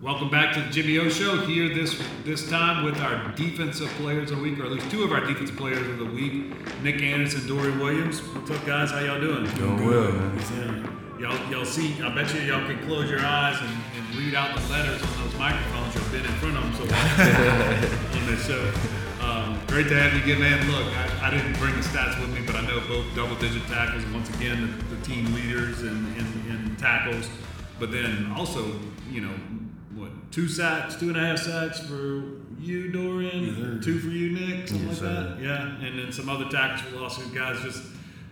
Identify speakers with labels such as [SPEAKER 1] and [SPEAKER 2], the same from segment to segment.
[SPEAKER 1] Welcome back to the Jimmy O Show. Here this this time with our defensive players of the week, or at least two of our defensive players of the week, Nick Anderson, Dory Williams. What's up, guys? How y'all doing?
[SPEAKER 2] Doing well, man.
[SPEAKER 1] Y'all, y'all see, I bet you y'all can close your eyes and, and read out the letters on those microphones. You've been in front of them so long on this show. Um, great to have you again, man. Look, I, I didn't bring the stats with me, but I know both double-digit tackles, once again, the, the team leaders in, in tackles. But then also, you know, what, two sacks, two and a half sacks for you, Dorian,
[SPEAKER 2] sir.
[SPEAKER 1] two for you, Nick, something
[SPEAKER 2] Yes,
[SPEAKER 1] like
[SPEAKER 2] sir.
[SPEAKER 1] that. Yeah, and then some other tackles for lost. Guys, just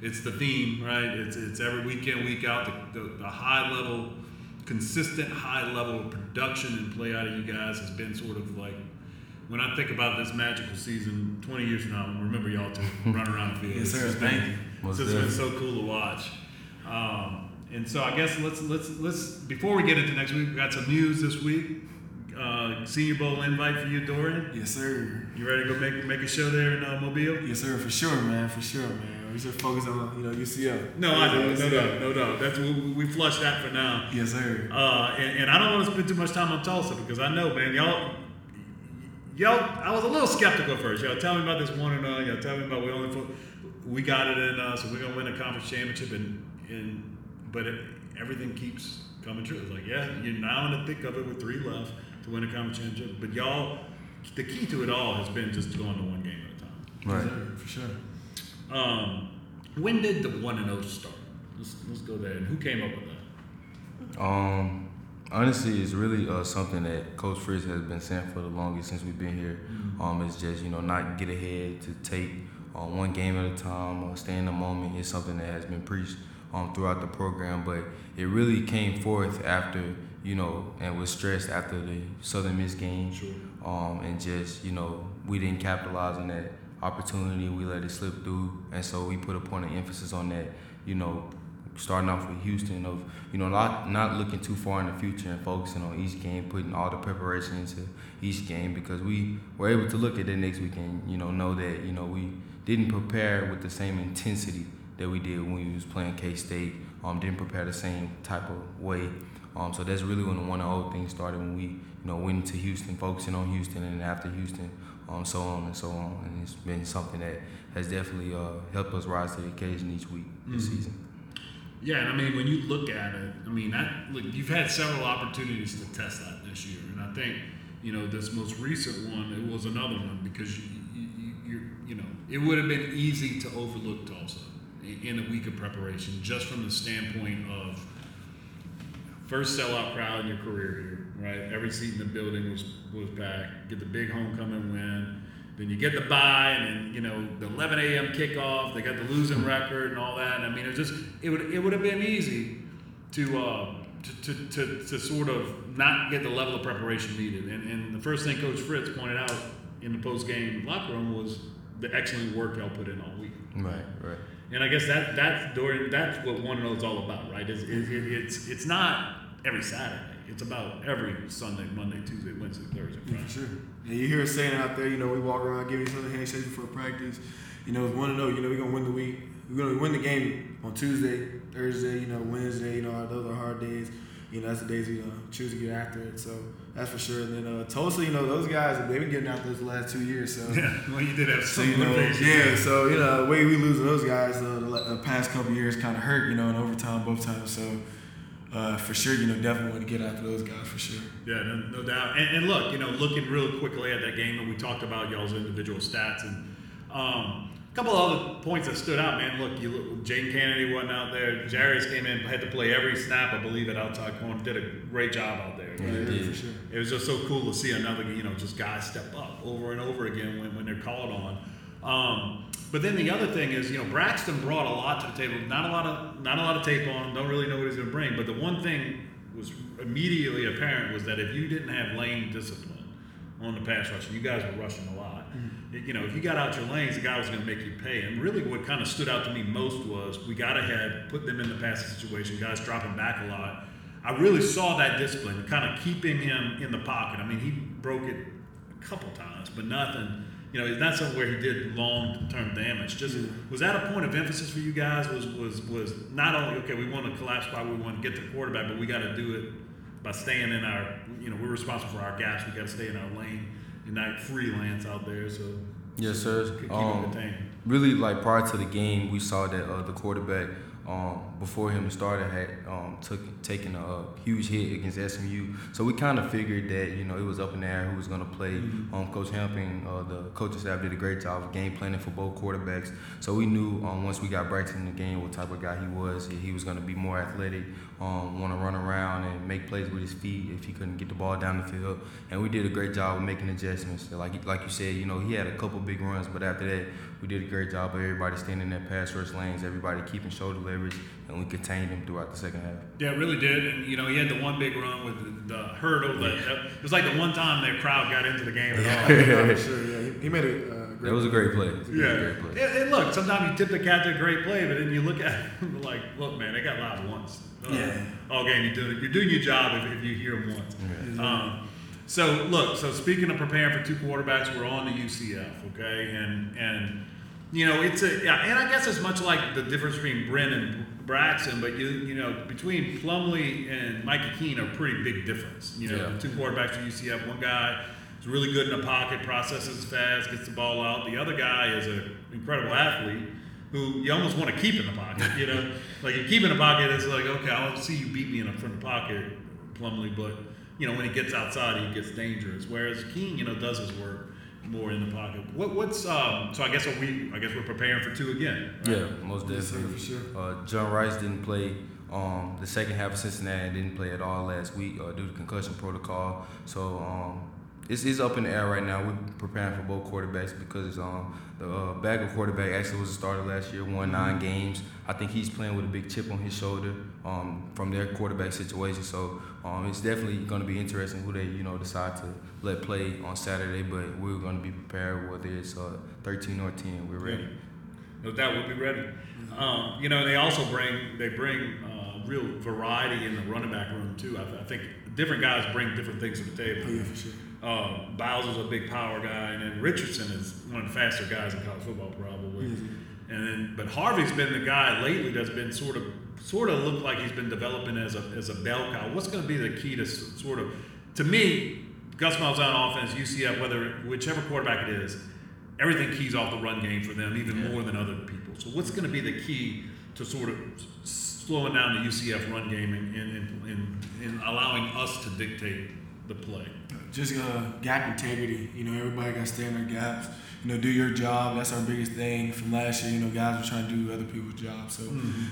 [SPEAKER 1] it's the theme, right? It's it's every weekend, week out. The, the, the high level, consistent high level of production and play out of you guys has been sort of like. When I think about this magical season, 20 years from now, remember y'all to run around the field.
[SPEAKER 2] Yes, sir. Thank you.
[SPEAKER 1] It's been so cool to watch. Um, and so I guess let's let's let's before we get into next week, we got some news this week. Uh, Senior Bowl invite for you, Dorian.
[SPEAKER 2] Yes, sir.
[SPEAKER 1] You ready to go make make a show there in uh, Mobile?
[SPEAKER 2] Yes, sir. For sure, man. For sure, man. We just focus on you know UCF.
[SPEAKER 1] No, I know, no doubt, no doubt. That's we, we flushed that for now.
[SPEAKER 2] Yes, sir.
[SPEAKER 1] Uh, and, and I don't want to spend too much time on Tulsa because I know, man, y'all, y'all. I was a little skeptical at first. Y'all tell me about this one and uh, y'all tell me about we only fo- we got it in us, so we're gonna win a conference championship, and and but it, everything keeps coming true. It's like, yeah, you're now in the thick of it with three left to win a conference championship, but y'all, the key to it all has been just going to one game at a time.
[SPEAKER 3] Right.
[SPEAKER 2] sir. For sure.
[SPEAKER 1] Um, when did the one and zero start? Let's let's go there. And who came up with that?
[SPEAKER 3] Um, honestly, it's really uh, something that Coach Fritz has been saying for the longest since we've been here. Um, it's just you know not get ahead to take uh, one game at a time or stay in the moment. It's something that has been preached um, throughout the program, but it really came forth after you know and was stressed after the Southern Miss game.
[SPEAKER 1] Sure.
[SPEAKER 3] um, and just you know we didn't capitalize on that opportunity. We let it slip through, and so we put a point of emphasis on that. You know, starting off with Houston of you know not not looking too far in the future and focusing on each game, putting all the preparation into each game because we were able to look at it next weekend. You know, know that you know we didn't prepare with the same intensity that we did when we was playing K State. Um, didn't prepare the same type of way. Um, so that's really when the one old thing started when we, you know, went to Houston, focusing on Houston, and after Houston, um, so on and so on. And it's been something that has definitely uh, helped us rise to the occasion each week this
[SPEAKER 1] Mhm.
[SPEAKER 3] season.
[SPEAKER 1] Yeah, and I mean, when you look at it, I mean, that look, you've had several opportunities to test that this year, and I think, you know, this most recent one, it was another one because you, you, you, you, you know, it would have been easy to overlook Tulsa in, a week of preparation, just from the standpoint of first sellout crowd in your career here, right? Every seat in the building was was packed. Get the big homecoming win. Then you get the bye, and then you know the 11 a.m. kickoff. They got the losing record and all that. And I mean, it was just it would it would have been easy to, uh, to, to to to sort of not get the level of preparation needed. And and the first thing Coach Fritz pointed out in the post game locker room was the excellent work y'all put in all week.
[SPEAKER 3] Right, right.
[SPEAKER 1] And I guess that that's Dorian, that's what one and is all about, right? It's, it, it, it's it's not every Saturday. It's about every Sunday, Monday, Tuesday, Wednesday, Thursday, Friday.
[SPEAKER 2] for sure. And you hear us saying out there, you know, we walk around giving each other handshakes before practice. You know, it's one know, you know, we're gonna win the week. We're gonna win the game on Tuesday, Thursday, you know, Wednesday, you know, those are hard days. You know, that's the days we uh, choose to get after it. So that's for sure. And then uh, Tulsa, you know, those guys, they've been getting after us the last two years. So
[SPEAKER 1] Yeah, well, you did have
[SPEAKER 2] So
[SPEAKER 1] some
[SPEAKER 2] you know, yeah. So you know, the way we losing those guys uh, the, the past couple years kind of hurt. You know, in overtime both times. So uh, for sure, you know, definitely want to get after those guys for sure.
[SPEAKER 1] Yeah, no, no doubt. And, and look, you know, looking real quickly at that game, and we talked about y'all's individual stats, and um, couple of other points that stood out, man. Look, you look, Jadon Canady wasn't out there. Jarius came in, had to play every snap, I believe, at outside corner. Did a great job out there.
[SPEAKER 3] Yeah,
[SPEAKER 1] right?
[SPEAKER 2] for sure.
[SPEAKER 1] It was just so cool to see another, you know, just guys step up over and over again when, when they're called on. Um, but then the other thing is, you know, Braxton brought a lot to the table. Not a lot of not a lot of tape on him. Don't really know what he's going to bring. But the one thing was immediately apparent was that if you didn't have lane discipline on the pass rush, you guys were rushing a lot. Mm-hmm. You know, if you got out your lanes, the guy was going to make you pay. And really, what kind of stood out to me most was we got ahead, put them in the passing situation, guys dropping back a lot. I really saw that discipline, kind of keeping him in the pocket. I mean, he broke it a couple times, but nothing. You know, it's not something where he did long-term damage. Just mm-hmm. was that a point of emphasis for you guys? Was was was not only okay, we want to collapse by, we want to get the quarterback, but we got to do it by staying in our you know we're responsible for our gaps. We got to stay in our lane and not freelance out there. So
[SPEAKER 3] Yes, sir. Um, really like prior to the game, we saw that uh, the quarterback um, before him started had um, took taken a huge hit against SMU. So we kind of figured that you know it was up in the air who was going to play.
[SPEAKER 1] Mhm.
[SPEAKER 3] Um, Coach Hampton, uh, the coaching staff did a great job of game planning for both quarterbacks. So we knew um, once we got Braxton in the game what type of guy he was. He, he was going to be more athletic, um, want to run around and make plays with his feet if he couldn't get the ball down the field. And we did a great job of making adjustments. Like like you said, you know he had a couple big runs, but after that we did a great job of everybody standing in their pass rush lanes, everybody keeping shoulder leverage, and we contained him throughout the second half.
[SPEAKER 1] Yeah, it really did. And you know, he had the one big run with the, the hurdle. That, that it was like the one time their crowd got into the game at all.
[SPEAKER 2] yeah, for sure. Yeah, he, he made a uh, great.
[SPEAKER 3] That was a great play. It was a
[SPEAKER 1] Yeah.
[SPEAKER 3] great play.
[SPEAKER 1] And, and look, sometimes you tip the cat to a great play, but then you look at it like, look, man, they got live once. Uh,
[SPEAKER 2] Yeah.
[SPEAKER 1] All game, you're doing you're doing your job if, if you hear them once.
[SPEAKER 3] Yeah.
[SPEAKER 1] Um, so look, so speaking of preparing for two quarterbacks, we're on to UCF, okay, and and you know it's a yeah, and I guess it's much like the difference between Brin and Braxton, but you you know between Plumlee and Mikey Keene are pretty big difference. You know,
[SPEAKER 3] Yeah.
[SPEAKER 1] two quarterbacks for UCF, one guy is really good in the pocket, processes fast, gets the ball out. The other guy is an incredible athlete who you almost want to keep in the pocket. You know, like you keep in the pocket, it's like okay, I'll see you beat me in the front of the pocket, Plumlee, but you know when he gets outside, he gets dangerous. Whereas Keene, you know, does his work more in the pocket. What, what's um? So I guess are we? I guess we're preparing for two again. right?
[SPEAKER 3] Yeah, most
[SPEAKER 2] Yes, sir,
[SPEAKER 3] definitely.
[SPEAKER 2] for sure.
[SPEAKER 3] Uh, John Rhys didn't play um, the second half of Cincinnati didn't play at all last week uh, due to concussion protocol. So um, it's, it's up in the air right now. We're preparing for both quarterbacks because um, the uh, backup quarterback actually was a starter last year, won nine games. I think he's playing with a big chip on his shoulder um, from their quarterback situation. So um, it's definitely going to be interesting who they you know decide to let play on Saturday. But we're going to be prepared whether it's uh, 13 or 10. We're ready.
[SPEAKER 1] No doubt we'll be ready. Um, you know, they also bring they bring uh, real variety in the running back room too. I, th- I think different guys bring different things to the table.
[SPEAKER 2] Oh, yeah, for sure.
[SPEAKER 1] Uh, Bowser's a big power guy, and then Richardson is one of the faster guys in college football, probably. And then, but Harvey's been the guy lately that's been sort of, sort of looked like he's been developing as a as a bell cow. What's going to be the key to sort of, to me, Gus Malzahn offense, UCF, whether whichever quarterback it is, everything keys off the run game for them even more than other people. So what's going to be the key to sort of slowing down the UCF run game and, and, and, and, allowing us to dictate the play?
[SPEAKER 2] Just uh, gap integrity. You know, everybody got to stay in their gaps. You know, do your job. That's our biggest thing from last year. You know, guys were trying to do other people's jobs. So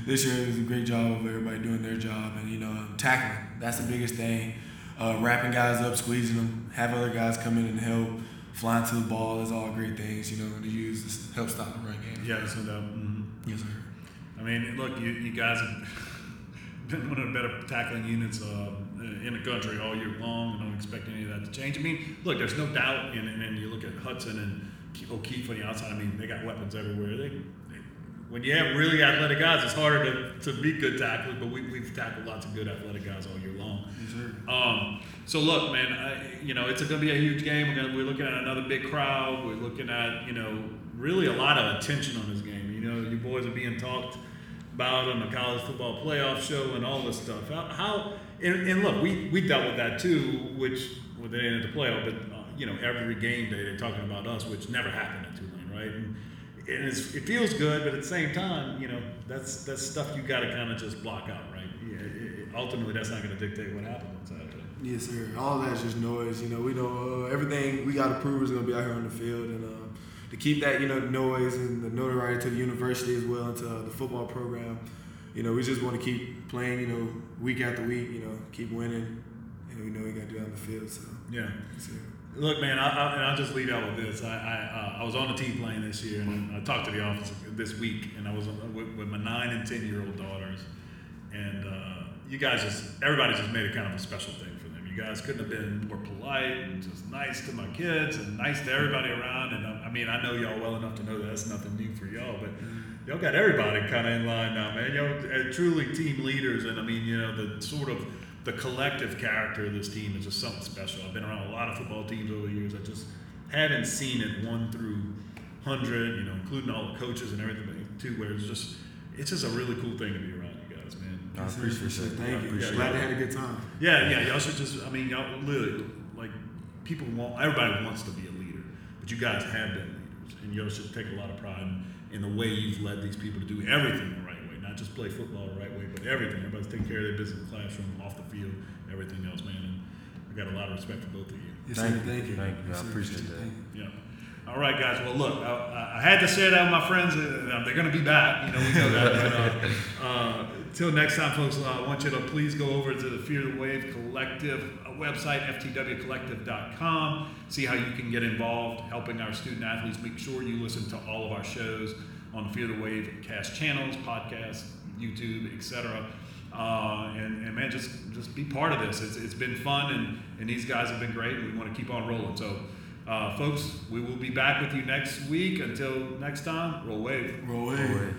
[SPEAKER 2] this year it was a great job of everybody doing their job and you know tackling. That's the biggest thing. Uh, wrapping guys up, squeezing them, have other guys come in and help. Flying to the ball is all great things. You know, to use to help stop the run game.
[SPEAKER 1] Yeah, so that. mhm. I mean, look, you, you guys have been one of the better tackling units uh, in the country all year long. I don't expect any of that to change. I mean, look, there's no doubt, and, and you look at Hudson and O'Keefe on the outside. I mean, they got weapons everywhere. They, they, when you have really athletic guys, it's harder to, to be good tacklers, but we, we've tackled lots of good athletic guys all year long.
[SPEAKER 2] Sir.
[SPEAKER 1] Um, so look, man, I, you know it's going to be a huge game. We're, gonna, we're looking at another big crowd. We're looking at you know really a lot of attention on this game. You know, you boys are being talked about on the college football playoff show and all this stuff. How, how and, and look, we, we dealt with that too, which well, they didn't the playoff, but uh, you know every game day they're talking about us, which never happened at Tulane, right? And, and it feels good, but at the same time, you know that's that's stuff you got to kind of just block out, right? Yeah, it, ultimately, that's not going to dictate what happens on Saturday.
[SPEAKER 2] Yes, sir. All that's just noise. You know, we know uh, everything we got to prove is going to be out here on the field, and um, to keep that, you know, noise and the notoriety to the university as well, and to uh, the football program. You know, we just want to keep playing. You know, week after week. You know, keep winning, and we know we got to do it on the field. So,
[SPEAKER 1] Yeah.
[SPEAKER 2] sir.
[SPEAKER 1] Look, man, I, I, and I'll just lead out with this. I I, uh, I was on the team playing this year, and I talked to the office this week, and I was with, with my nine and ten year old daughters, and uh, you guys just everybody just made it kind of a special thing for them. You guys couldn't have been more polite and just nice to my kids and nice to everybody around. And I mean, I know y'all well enough to know that that's nothing new for y'all, but y'all got everybody kind of in line now, man. Y'all are truly team leaders, and I mean, you know, the sort of the collective character of this team is just something special. I've been around a lot of football teams over the years. I just haven't seen it one through hundred, you know, including all the coaches and everything too, where it's just it's just a really cool thing to be around you guys, man.
[SPEAKER 3] I
[SPEAKER 2] Yes, sir,
[SPEAKER 3] appreciate
[SPEAKER 2] for sure.
[SPEAKER 3] that.
[SPEAKER 2] Thank
[SPEAKER 3] I
[SPEAKER 2] you. Glad
[SPEAKER 3] it.
[SPEAKER 2] they had a good time.
[SPEAKER 1] Yeah, yeah. Y'all should just. I mean, y'all literally like people want. Everybody wants to be a leader, but you guys have been leaders, and y'all should take a lot of pride in, in the way you've led these people to do everything the right way, not just play football the right way, but everything. Everybody's taking care of their business, in the classroom, off the field, everything else, man. And I got a lot of respect for both of you.
[SPEAKER 2] Yes,
[SPEAKER 3] Thank
[SPEAKER 2] sir.
[SPEAKER 3] you.
[SPEAKER 2] Thank you.
[SPEAKER 3] Thank you.
[SPEAKER 2] Yes,
[SPEAKER 3] I
[SPEAKER 2] sir.
[SPEAKER 3] appreciate that.
[SPEAKER 1] Yeah. All right, guys. Well, look, I, I- I had to say that with my friends. Uh, they're going to be back. You know, we know that. But, uh, uh, till next time, folks, uh, I want you to please go over to the Fear the Wave Collective uh, website, ftwcollective.com. See how you can get involved helping our student athletes. Make sure you listen to all of our shows on the Fear the Wave cast channels, podcasts, YouTube, etc. Uh, and, and man, just just be part of this. It's, it's been fun, and, and these guys have been great, and we want to keep on rolling. So, uh, folks, we will be back with you next week. Until next time, roll wave.
[SPEAKER 2] Roll
[SPEAKER 3] Go
[SPEAKER 2] in.
[SPEAKER 3] ahead.